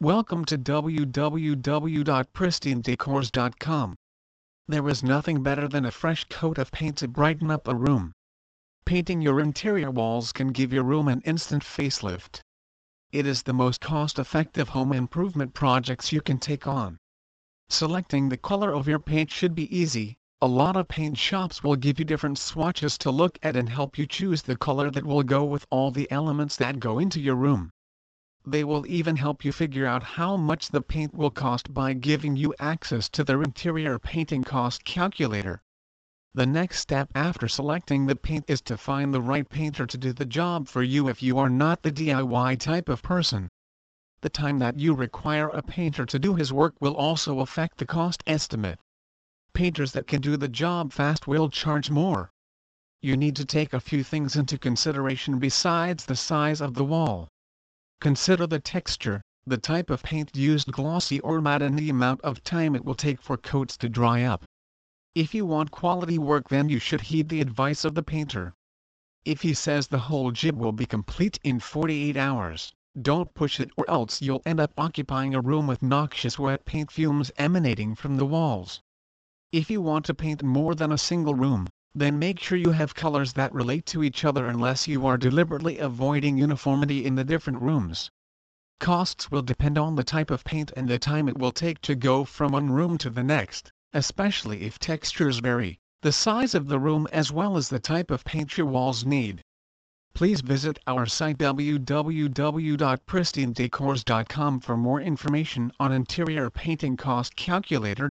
Welcome to www.pristinedecors.com. There is nothing better than a fresh coat of paint to brighten up a room. Painting your interior walls can give your room an instant facelift. It is the most cost-effective home improvement projects you can take on. Selecting the color of your paint should be easy. A lot of paint shops will give you different swatches to look at and help you choose the color that will go with all the elements that go into your room. They will even help you figure out how much the paint will cost by giving you access to their interior painting cost calculator. The next step after selecting the paint is to find the right painter to do the job for you if you are not the DIY type of person. The time that you require a painter to do his work will also affect the cost estimate. Painters that can do the job fast will charge more. You need to take a few things into consideration besides the size of the wall. Consider the texture, the type of paint used glossy or matte and the amount of time it will take for coats to dry up. If you want quality work then you should heed the advice of the painter. If he says the whole job will be complete in 48 hours, don't push it or else you'll end up occupying a room with noxious wet paint fumes emanating from the walls. If you want to paint more than a single room, then make sure you have colors that relate to each other unless you are deliberately avoiding uniformity in the different rooms. Costs will depend on the type of paint and the time it will take to go from one room to the next, especially if textures vary, the size of the room as well as the type of paint your walls need. Please visit our site www.pristinedecors.com for more information on interior painting cost calculator